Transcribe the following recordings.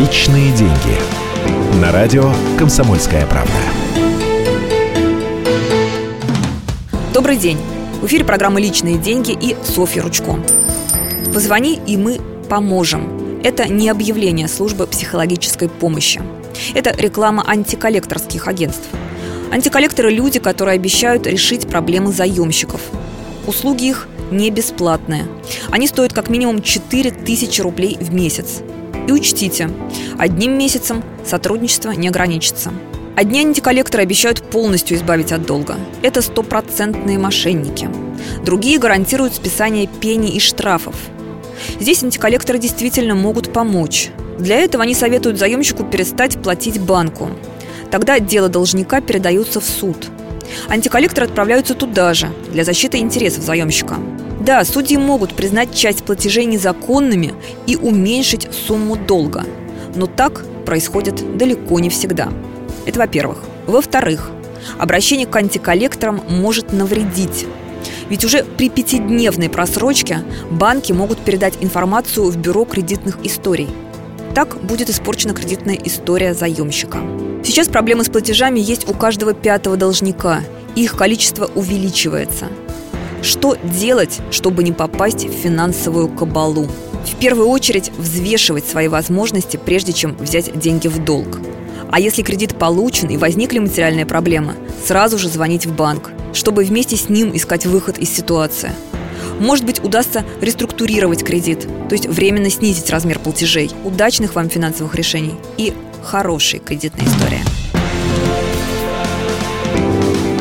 Личные деньги. На радио Комсомольская правда. Добрый день. В эфире программа «Личные деньги» и Софья Ручко. Позвони, и мы поможем. Это не объявление службы психологической помощи. Это реклама антиколлекторских агентств. Антиколлекторы – люди, которые обещают решить проблемы заемщиков. Услуги их не бесплатные. Они стоят как минимум 4000 рублей в месяц. И учтите, одним месяцем сотрудничество не ограничится. Одни антиколлекторы обещают полностью избавить от долга. Это стопроцентные мошенники. Другие гарантируют списание пений и штрафов. Здесь антиколлекторы действительно могут помочь. Для этого они советуют заемщику перестать платить банку. Тогда дело должника передается в суд. Антиколлекторы отправляются туда же, для защиты интересов заемщика. Да, судьи могут признать часть платежей незаконными и уменьшить сумму долга. Но так происходит далеко не всегда. Это во-первых. Во-вторых, обращение к антиколлекторам может навредить. Ведь уже при пятидневной просрочке банки могут передать информацию в бюро кредитных историй. Так будет испорчена кредитная история заемщика. Сейчас проблемы с платежами есть у каждого пятого должника. Их количество увеличивается – что делать, чтобы не попасть в финансовую кабалу? В первую очередь взвешивать свои возможности, прежде чем взять деньги в долг. А если кредит получен и возникли материальные проблемы, сразу же звонить в банк, чтобы вместе с ним искать выход из ситуации. Может быть, удастся реструктурировать кредит, то есть временно снизить размер платежей. Удачных вам финансовых решений и хорошей кредитной истории.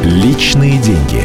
Личные деньги.